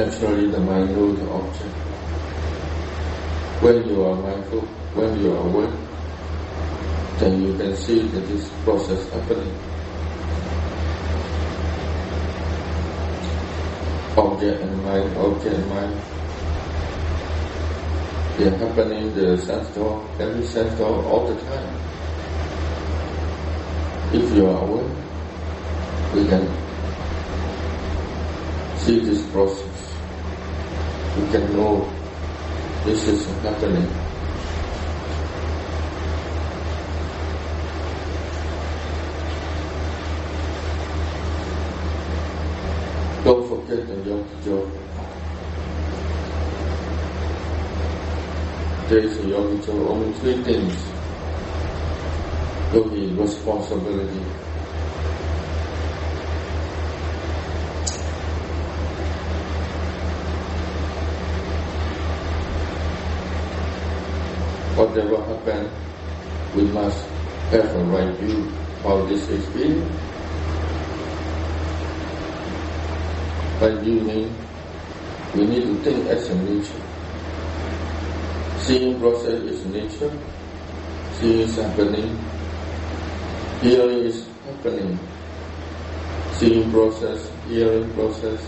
naturally the mind knows the object. When you are mindful, when you are aware, then you can see that this process happening. Object and mind, object and mind. They are happening in the sense door, every sense door all the time. If you are aware, we can see this process you can know this is happening. Don't forget the yogi job. There is a yogi job, only three things. Yogi responsibility. Whatever happen, we must have a right view of this experience. By viewing, we need to think as a nature. Seeing process is nature, seeing is happening, hearing is happening, seeing process, hearing process.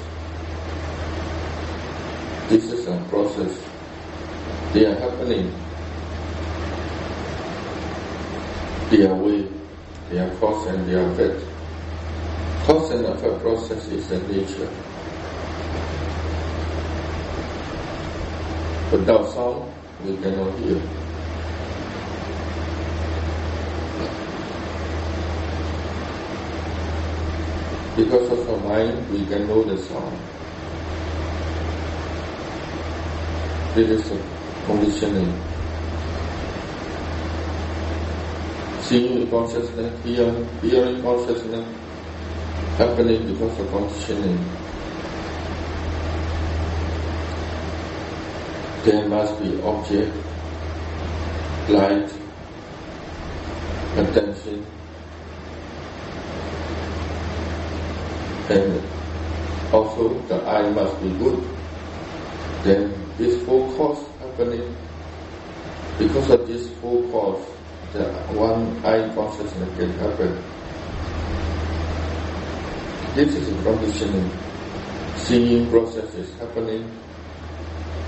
This is a process. They are happening. Their way, their cause and their effect. Cause and effect process is the nature. Without sound, we cannot hear. Because of the mind, we can know the sound. It is a conditioning. Seeing consciousness, hear, hearing consciousness happening because of conditioning. There must be object, light, attention, and also the eye must be good. Then this four cause happening because of this four cause the one eye consciousness can happen. This is a conditioning. Seeing process is happening.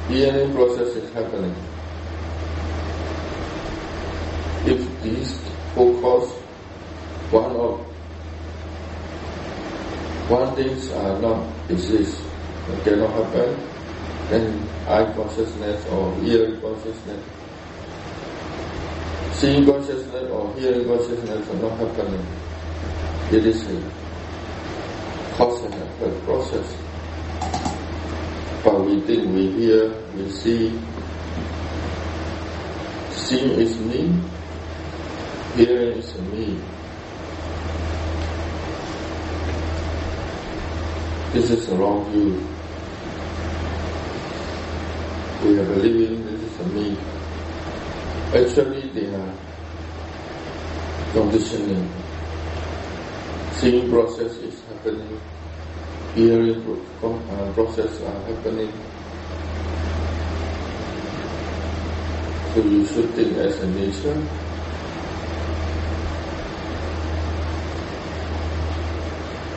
Hearing process is happening. If these focus one of one things are not exist, cannot happen, then eye consciousness or ear consciousness Seeing consciousness or hearing consciousness are not happening. It is a cause and effect process. But we think we hear, we see. Seeing is me, hearing is me. This is a wrong view. We are believing this is a me. Actually, they are conditioning. Seeing process is happening, hearing uh, process are happening. So you should think as a nature.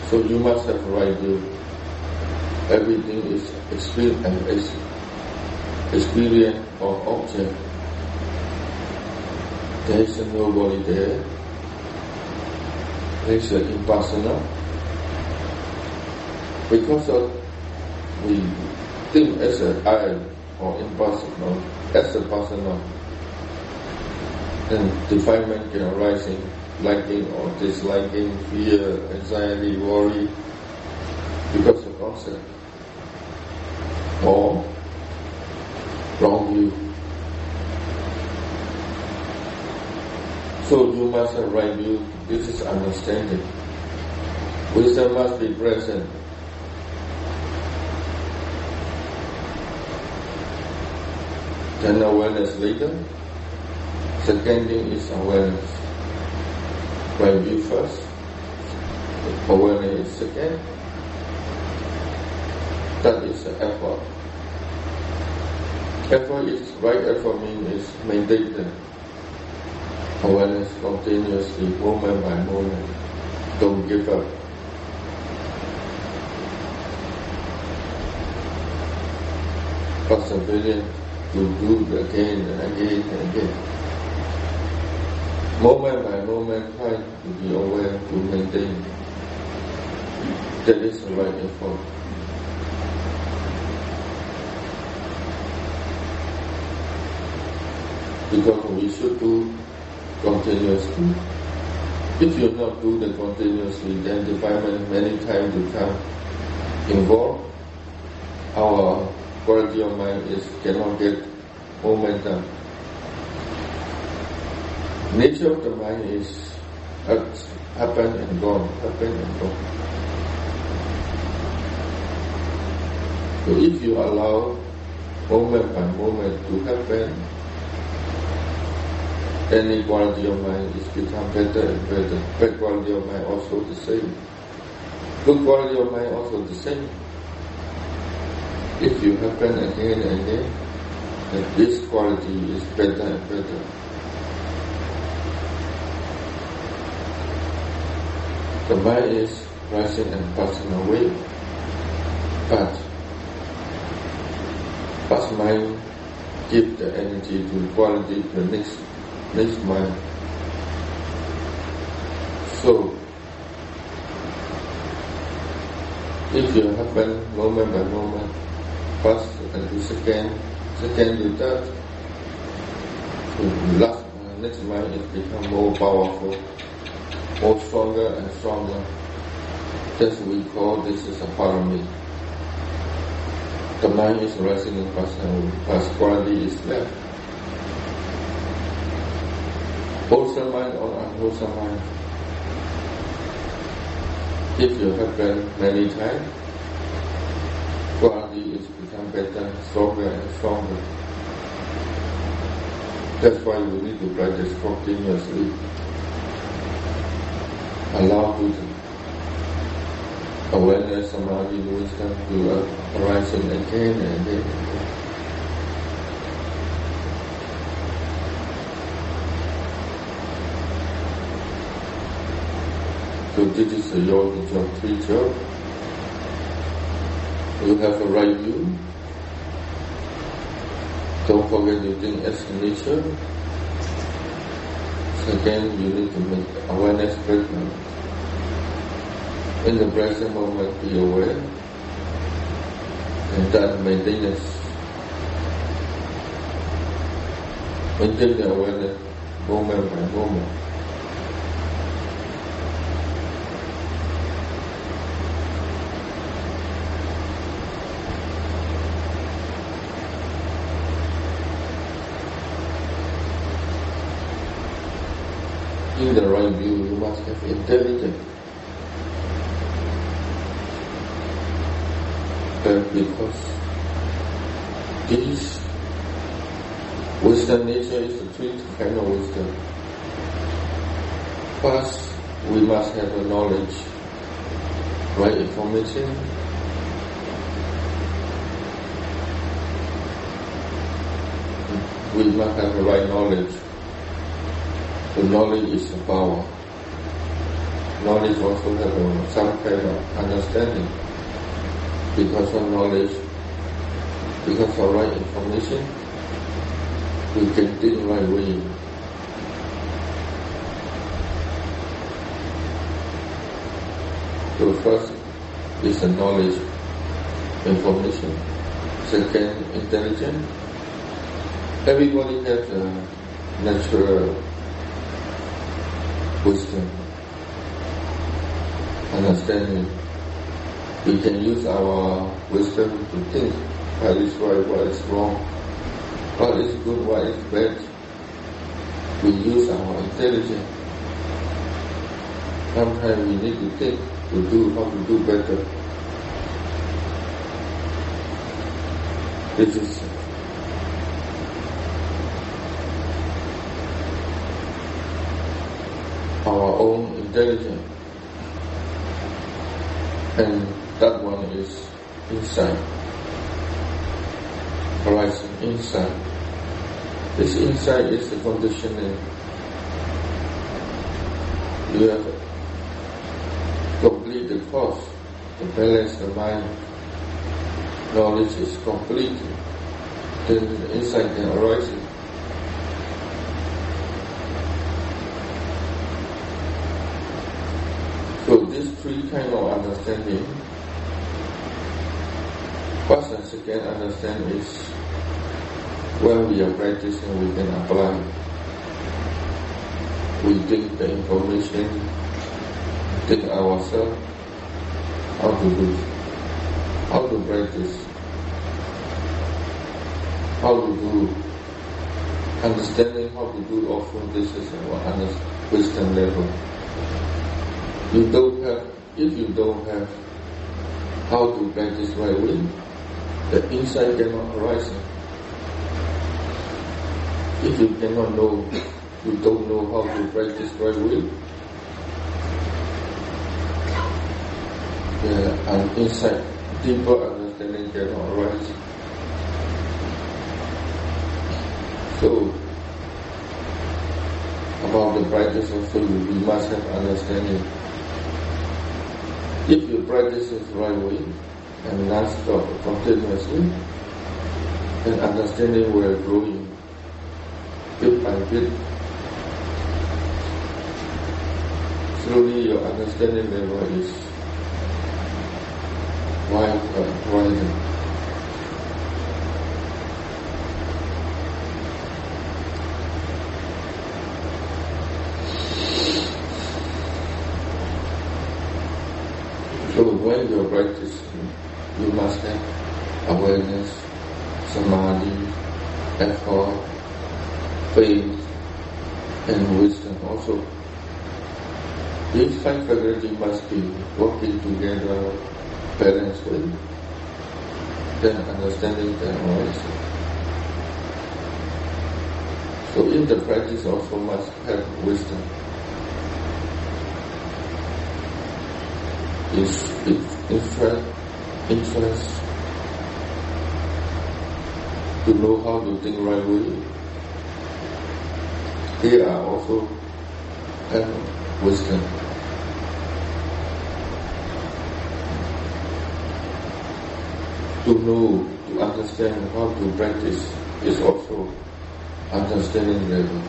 So you must have right view. Everything is experience, experience or object there is nobody there. Uh, it's an impersonal. Because of we think as an I or impersonal, as a personal, and defilement can arise in liking or disliking, fear, anxiety, worry, because of concept. Or wrong view. So you must right view. This is understanding. Wisdom must be present. Then awareness later. Second thing is awareness. Right view first. Awareness is second. That is the effort. Effort is right effort means is the awareness continuously, moment by moment. Don't give up. Perseverance to do again and again and again. Moment by moment, try to be aware to maintain. That is the right effort. Because we should do continuously. If you not do the continuously, then defilement many times become involved. Our quality of mind is cannot get momentum. Nature of the mind is happen and gone, happen and gone. So if you allow moment by moment to happen, any quality of mind is become better and better. Bad quality of mind also the same. Good quality of mind also the same if you happen again and again, that this quality is better and better. The mind is rising and passing away, but past mind give the energy to quality to the next next mind. So if you happen moment by moment, first and the second, second third, to last next mind it become more powerful, more stronger and stronger. That's we call this is a parami. The mind is rising in personal, past quality is left. Wholesome mind or unwholesome mind. If you have been many times, quality is become better, stronger and stronger. That's why you need to practice continuously. Allow to awareness, samadhi, wisdom to arise again and again. This is a yoga job, job you have a right view. Don't forget you think as nature. Second, you need to make awareness present. In the present moment, be aware. And that maintenance. Maintain the awareness moment by moment. In the right view, you must have intelligence. But because this wisdom nature is the three kind of wisdom. First, we must have the knowledge, right information, we must have the right knowledge the knowledge is the power. Knowledge also has some kind of understanding. Because of knowledge, because of right information, we can think right way. So first is the knowledge, information. Second, intelligence. Everybody has a natural wisdom, understanding. We can use our wisdom to think what is right, what is wrong, what is good, what is bad. We use our intelligence. Sometimes we need to think to do how to do better. This is our own intelligence. And that one is inside, arising inside. This inside is the conditioning. You have complete the course to balance the mind. Knowledge is complete. Then the insight can. So these three kind of understanding, first and second understand is when we are practicing we can apply. We take the information, take ourselves, how to do, how to practice, how to do, understanding how to do often this is our wisdom level you don't have, if you don't have how to practice right way, the insight cannot arise. If you cannot know, you don't know how to practice right way, yeah, an insight, deeper understanding cannot arise. So, about the practice also, we must have understanding if you practice it right way and non-stop, continuously, then understanding will growing bit by bit. Slowly your understanding level is wider. when you're practicing, you must have awareness, samadhi, effort, faith, and wisdom also. These five working together balancedly, then understanding them oh, also. So in the practice also must have wisdom. Is interest, interest to know how to think right way. They are also have wisdom. To know, to understand how to practice is also understanding level.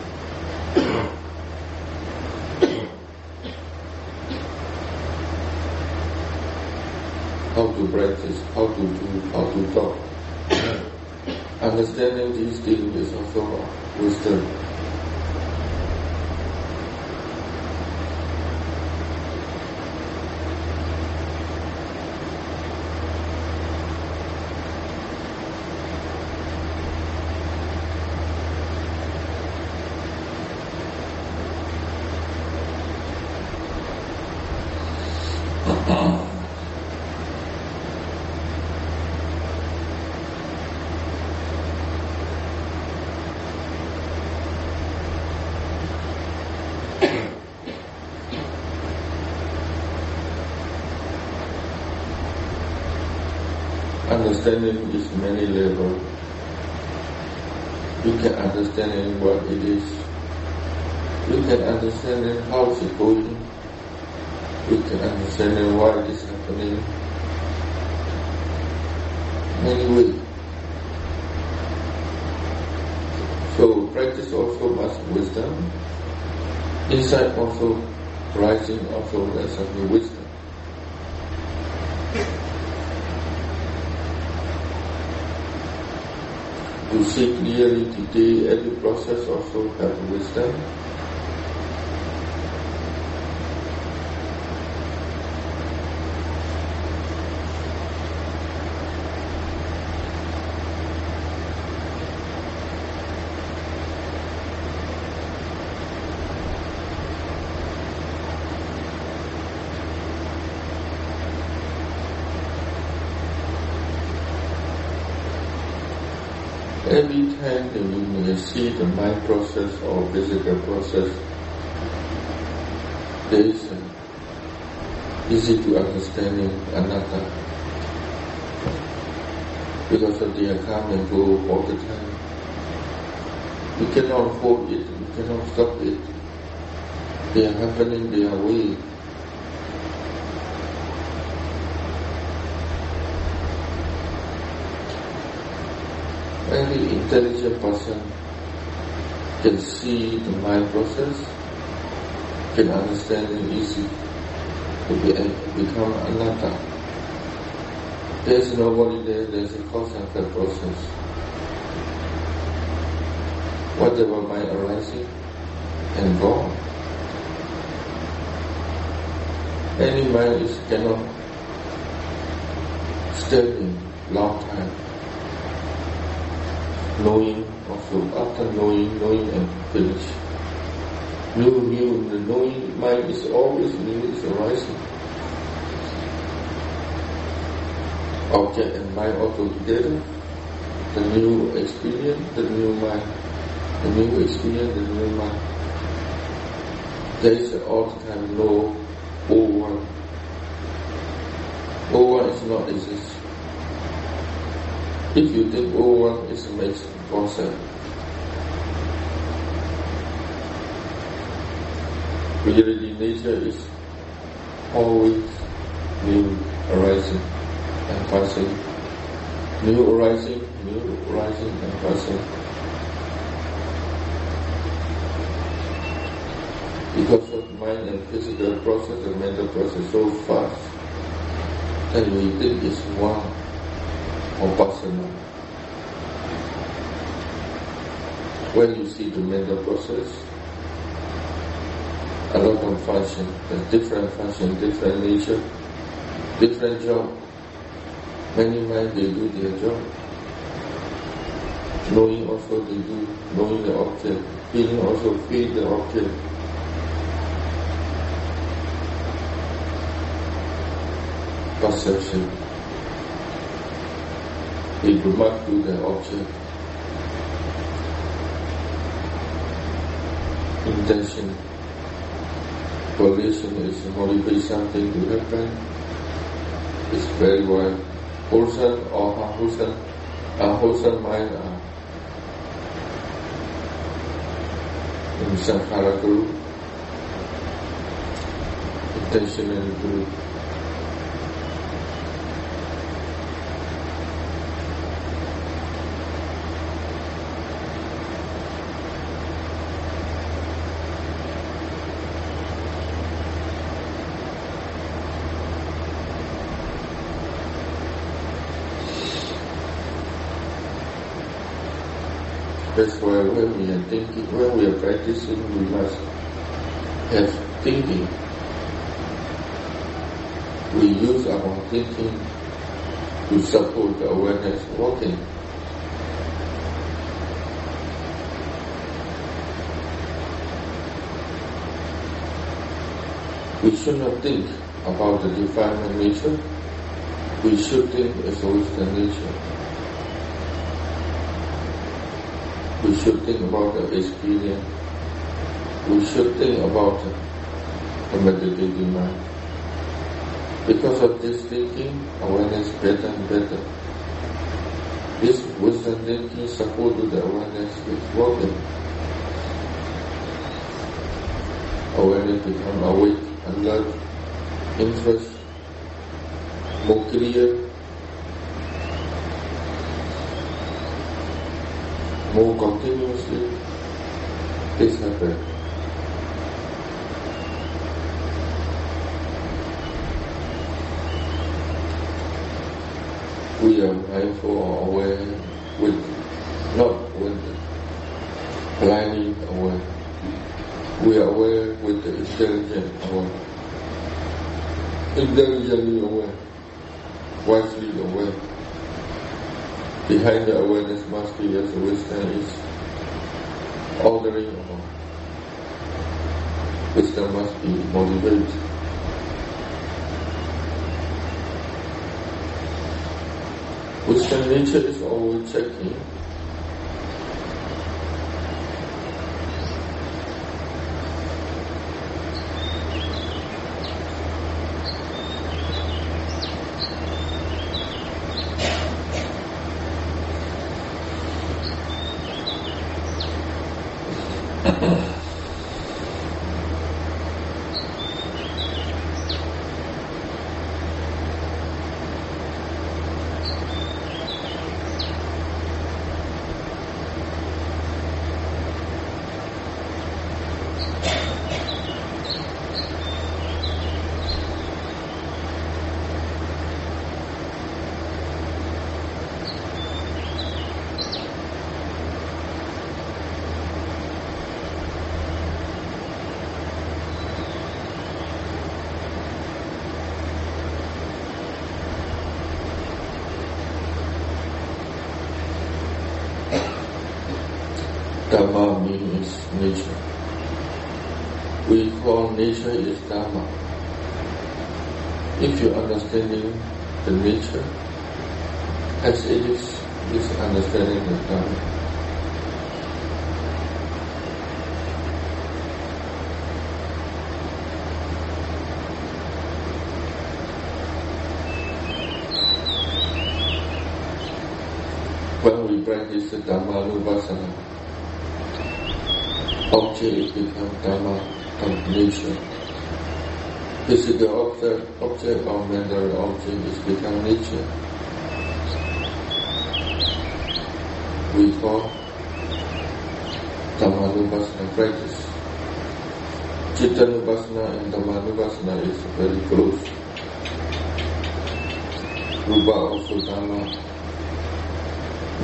how to practice, how to do, how to talk. Understanding these things is also wisdom. Understanding is many level. You can understand what it is. You can understand how it's going. You can understand why it is happening. Many ways. So practice also must wisdom. Insight also rising also there's some wisdom. To see clearly today every process also have wisdom. Every time that you may see the mind process or physical process, there is an easy to understanding anatta. Because of their come and go all the time. We cannot hold it, you cannot stop it. They are happening their way. Any intelligent person can see the mind process, can understand it easy to be, uh, become anatta. There's nobody there, there's a cause and effect process. Whatever mind arising and gone. Any mind is cannot stay in long time. Knowing also after knowing, knowing and finish. New, new, the knowing mind is always new, is arising. Object and mind also together. The new experience, the new mind. The new experience, the new mind. There is all the time no over. Over is not exist. If you think over is a mixed concept, really nature is always new arising and passing, new arising, new arising and passing. Because of mind and physical process and mental process so fast, that we think it's one or personal. When you see the mental process, a lot of function, a different function, different nature, different job. Many men, they do their job. Knowing also they do, knowing the object. Feeling also feel the object. Perception. They do not do the object. Intention. Volition is motivate something to happen. It's very well. Wholesome or unwholesome, unwholesome mind are in Sankhara group, intentional group. That's why when we are thinking, when we are practicing, we must have thinking. We use our thinking to support the awareness walking. We should not think about the defilement nature. We should think as wisdom nature. We should think about the experience. We should think about the meditating mind. Because of this thinking, awareness better and better. This wisdom thinking support the awareness is working. Awareness become awake, alert, interest, more clear, more continuously, this happens. We are mindful or aware with, not with blindly aware. We are aware with the intelligent aware. Intelligently aware, wisely aware. Behind the awareness must be as wisdom is ordering or wisdom must be motivated. Wisdom nature is always checking thank Dhamma means nature. We call nature is Dhamma. If you understanding the nature as it is, is understanding the Dhamma. When we practice the Dhammanupassana, object become Dhamma of nature. Physical object, object or mental object is become nature. We call Dhammanupassana practice. Chittanupassana and Dhammanupassana is very close. Rupa also Dhamma.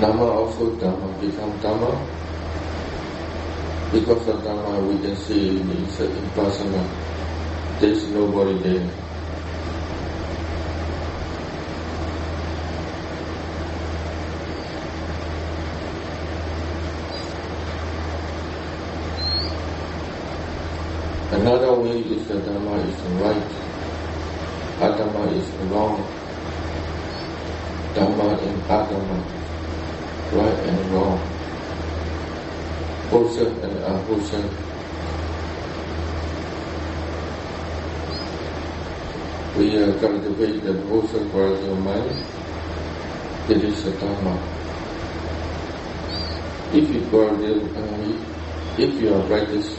Nama also Dhamma become Dhamma because sometimes we can see it's impersonal. There is nobody there. Another way is that Dhamma is right, Adhamma is wrong. Dhamma and Adhamma, right and wrong wholesome and unwholesome. We uh, cultivate the quality of mind. It is a dharma. If you cultivate, uh, if you are practice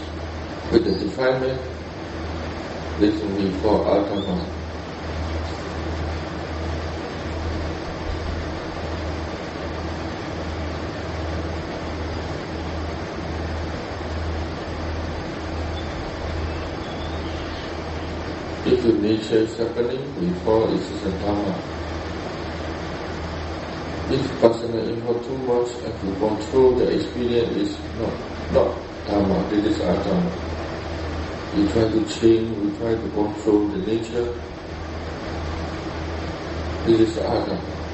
with the defilement, this will be called Adhamma. Is happening, before it is a dharma. If personal involve too much and to control the experience is not, not dharma, this is adharma. We try to change, we try to control the nature, this is adharma.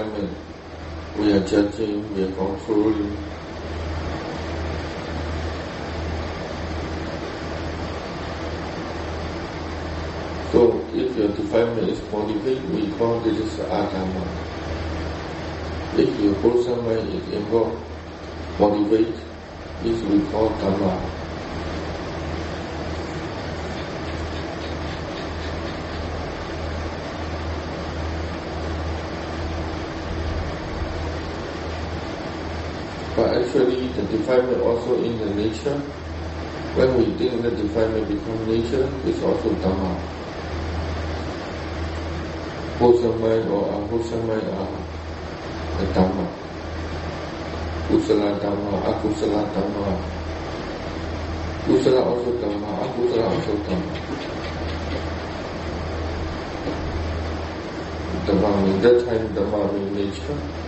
Defilement, we are judging, we are controlling. So if your defilement is motivated, we call this is adhamma. If your wholesome mind is involved, motivate, this we call dhamma. Defilement also in the nature. When we think the defilement become nature, it's also Dhamma. Wholesome mind or unwholesome mind are the Dhamma. Kusala Dhamma, Akusala Dhamma. Kusala also Dhamma, Akusala also Dhamma. Dhamma means that time Dhamma means nature.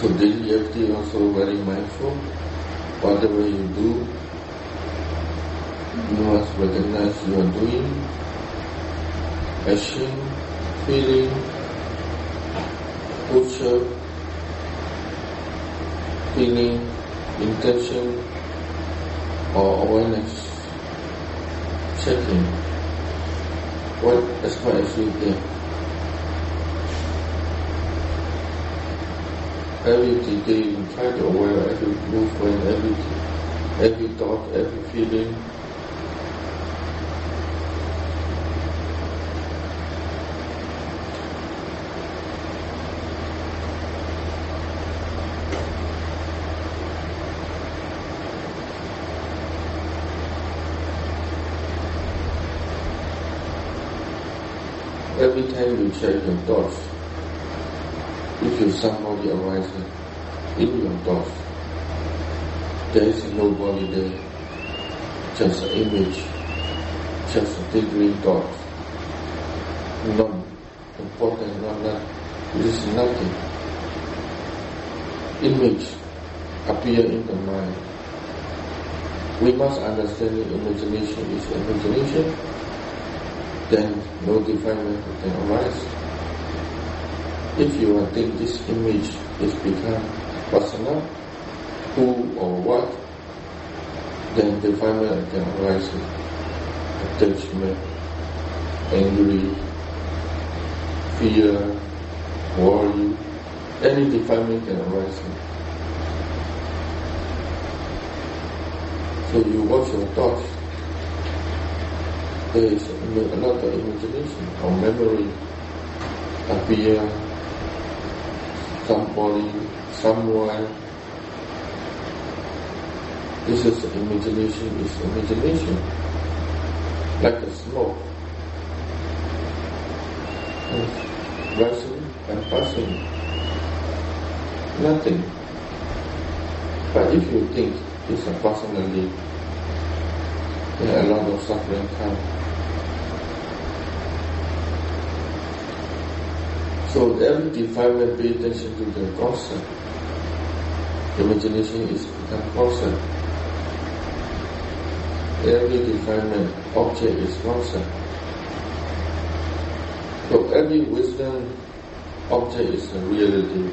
So daily activity also very mindful. Whatever you do, you must recognize you are doing, action, feeling, posture, feeling, intention, or awareness, checking what as far as you can. Every day you try to aware every movement, every every thought, every feeling. Every time you check your thoughts, if you somebody arises in your there is nobody there, just an image, just a daydream thought, non important, not it is nothing. Image appear in the mind. We must understand that imagination is imagination then no defilement can arise. If you think this image is become personal, who or what, then the defilement can arise. Attachment, angry, fear, worry, any defilement can arise. So you watch your thoughts there is a lot of imagination or memory appear, somebody, somewhere. This is imagination, is imagination, like a smoke, rising and passing, nothing. But if you think it's a personally, then a lot of suffering comes. So every defilement, pay attention to the concept. Imagination is become concept. Every defilement, object is concept. So every wisdom object is a reality,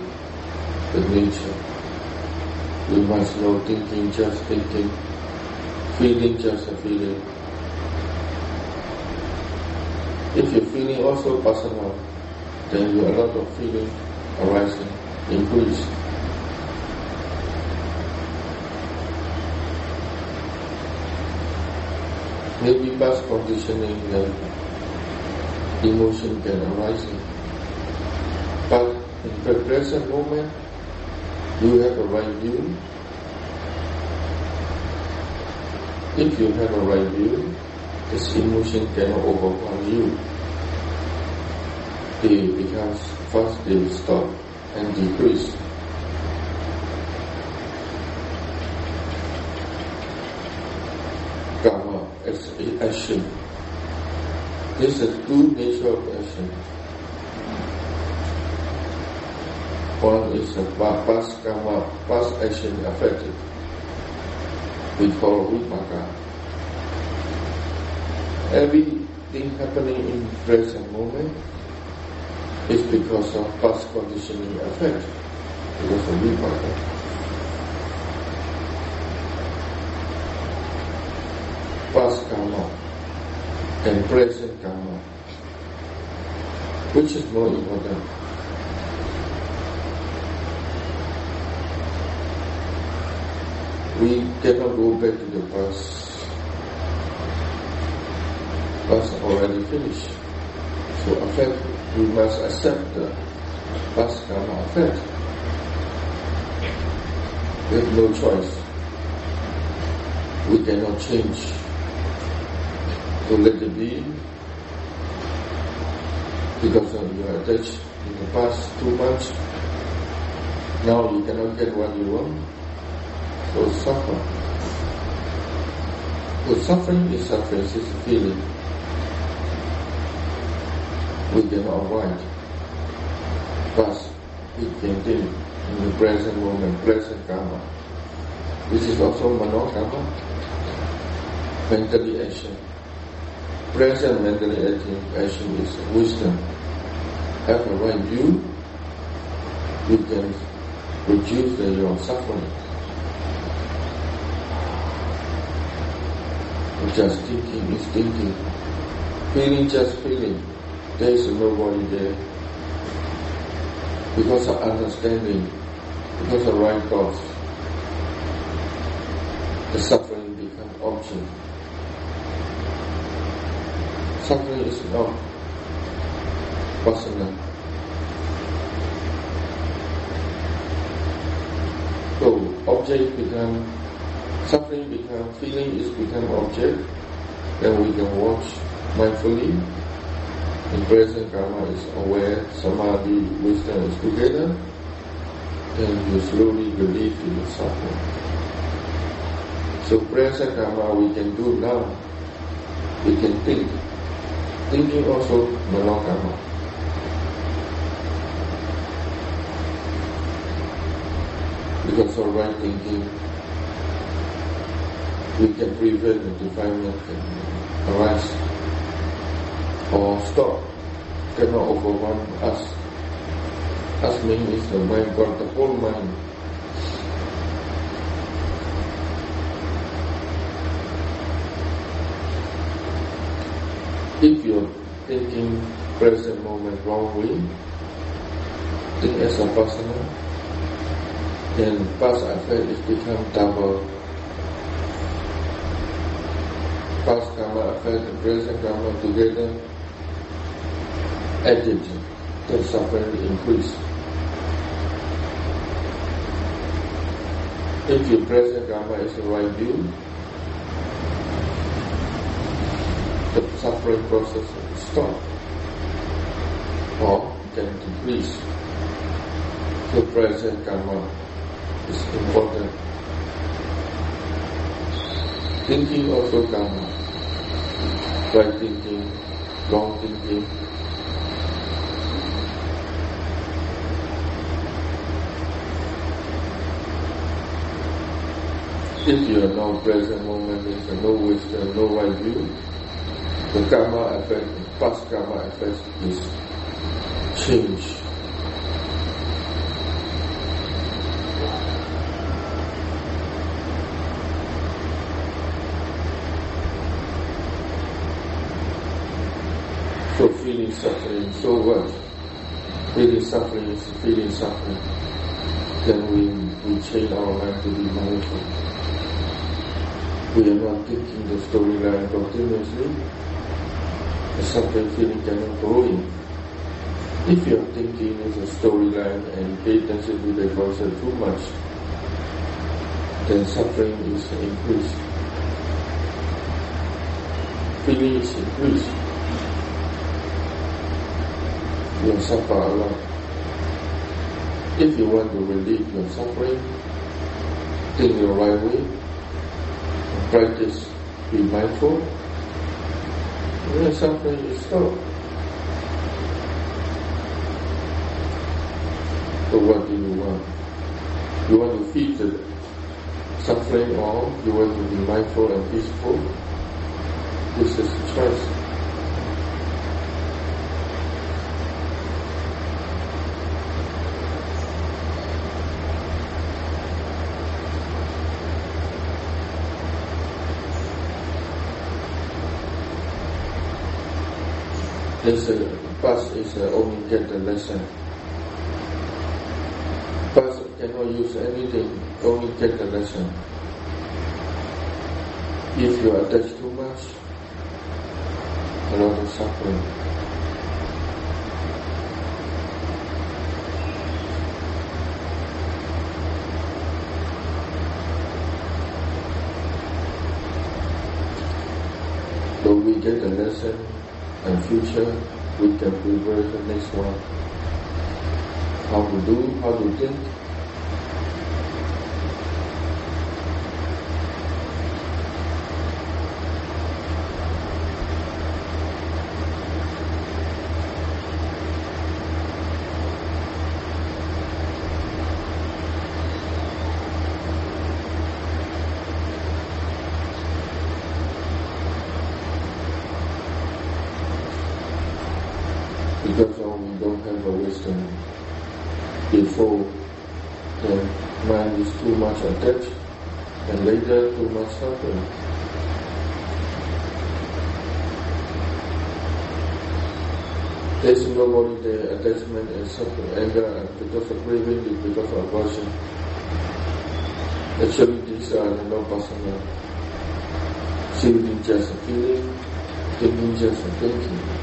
the nature. We must know thinking just thinking, feeling just a feeling. If you're feeling also personal, then you a lot of feeling arising, increase. Maybe past conditioning and emotion can arise. But in the present moment, you have a right view. If you have a right view, this emotion cannot overcome you they becomes first they stop and decrease. Karma is This is two nature of action. One is a past karma, past action affected. We call vipaka. Everything happening in present moment is because of past conditioning effect, because of vipaka. Past karma and present karma. Which is more important? We cannot go back to the past. Past already finished. So affect we must accept the past karma effect. We have no choice. We cannot change. To let it be because you are attached in the past too much. Now you cannot get what you want, so suffer. So suffering is suffering, it's a feeling we cannot avoid. But we can do in the present moment, present karma. This is also mano karma, mentally action. Present mentally action, action is wisdom. A right view, you can reduce your suffering. Just thinking is thinking. Feeling just feeling. There is nobody there. Because of understanding, because of right thoughts, the suffering becomes object. Suffering is not personal. So object become suffering become feeling is become object, then we can watch mindfully. In present karma is aware, samadhi, wisdom is together, and you slowly release the suffering. So present karma we can do now. We can think. Thinking also mano karma. Because right thinking, we can prevent the defilement can arise or stop, cannot overwhelm us. Us means the mind, but the whole mind. If you're thinking present moment wrongly, think as a personal, then past effect is become double past karma affect the present karma together, added, the suffering increase. If your present karma is the right view, the suffering process will stop or can decrease. So present karma is important. Thinking also karma right thinking, wrong thinking. If you are no present moment, there's no wisdom, no right view, the karma effect, past karma effect is change. So feeling suffering, so what? Feeling suffering is feeling suffering. Then we, we change our mind to be mindful. We are not thinking the storyline continuously. The suffering feeling cannot grow in. If you are thinking as a storyline and pay attention to the concept too much, then suffering is increased. Feeling is increased you suffer a lot. If you want to relieve your suffering, think the right way, practice, be mindful, then suffering is stopped. So what do you want? You want to the suffering or you want to be mindful and peaceful? This is choice. This uh, bus is uh, only get the lesson. Bus cannot use anything, only get the lesson. If you attach too much, a lot of suffering. So we get the lesson and future we can prepare the next one. How to do, how to think. because of we don't have a wisdom before, the mind is too much attached, and later too much suffering. There's nobody there, attachment and suffering, anger, and because of craving, because of aversion. Actually, these are no personal. Feeling just a feeling, thinking just a thinking.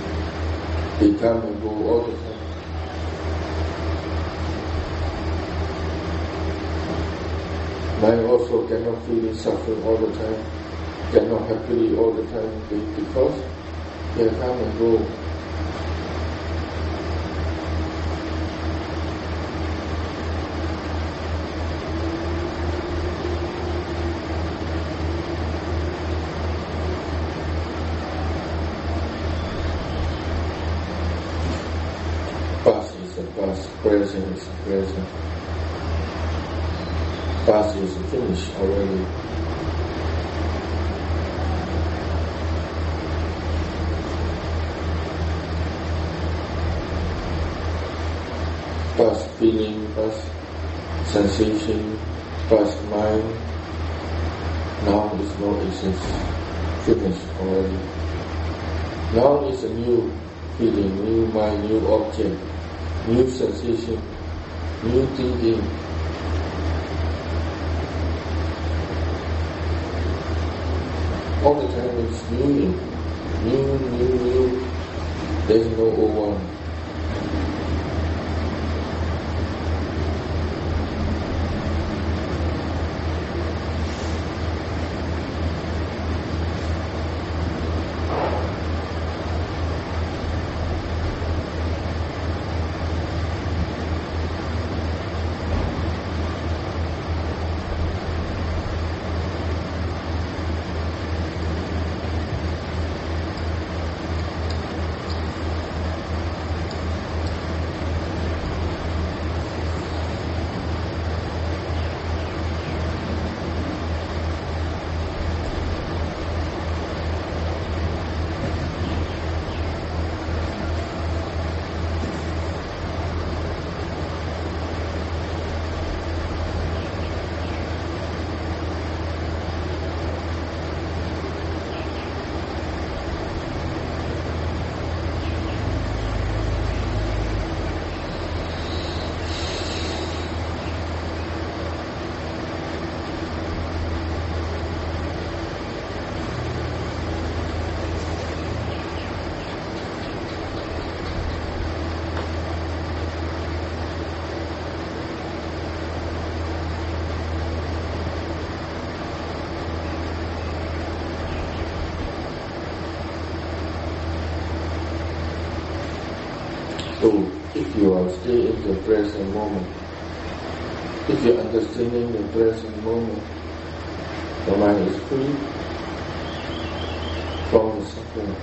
They come and go all the time. Mind also cannot feel suffering all the time, cannot happily all the time because they come and go. Past is the past, present is present. Past is already. Past feeling, past sensation, past mind. Now is no existence. Finished already. Now is a new feeling, new mind, new object new sensation, new thinking. All the time it's new, new, new, new. There's no old stay in the present moment. If you're understanding the present moment, the mind is free from the suffering.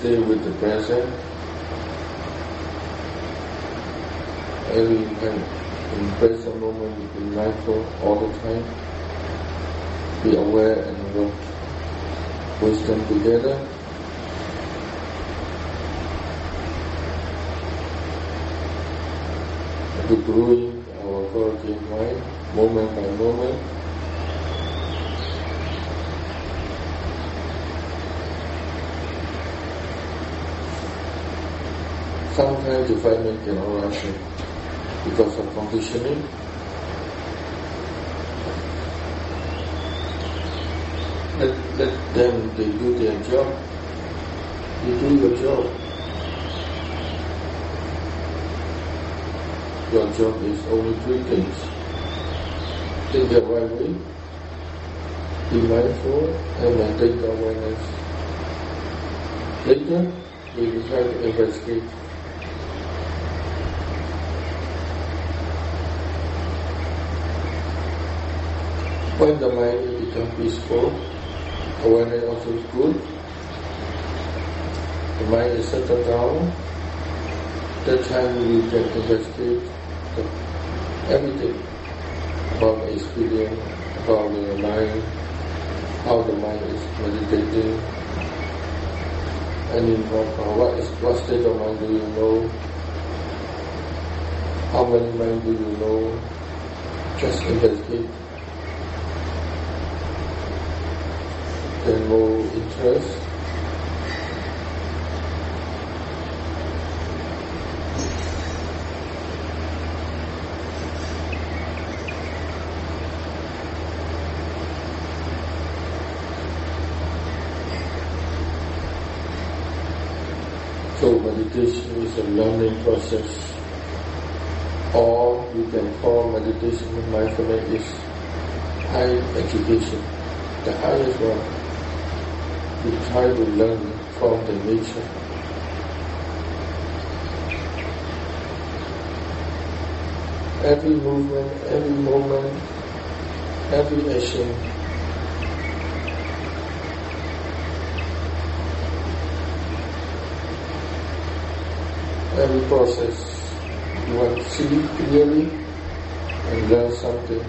Stay with the present. Every time, in present moment, you be mindful all the time. Be aware and work wisdom together. To growing our quality mind, moment by moment. The firemen cannot rush it because of conditioning. Let, let them, they do their job. You do your job. Your job is only three things. Think the right way, be mindful, and maintain awareness. Later, we try to investigate When the mind becomes peaceful, awareness also is good. The mind is settled down. That time we can investigate the, everything about the experience, about the mind, how the mind is meditating, and in what, what, is, what state of mind do you know, how many mind do you know, just investigate more interest. So meditation is a learning process. Or you can call meditation mindfulness is high education, the highest one we try to learn from the nature. Every movement, every moment, every action. Every process. You want to see clearly and learn something.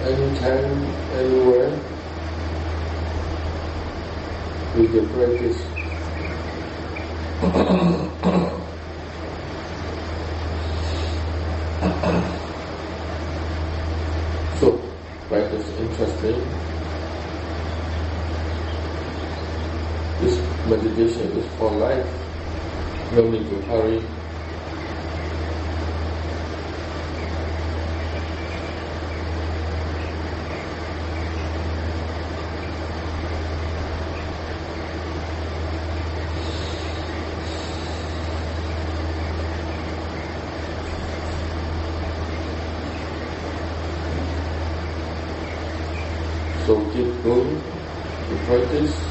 Anytime, anywhere we can practice so practice interesting this meditation is for life. No need to hurry So keep going to practice.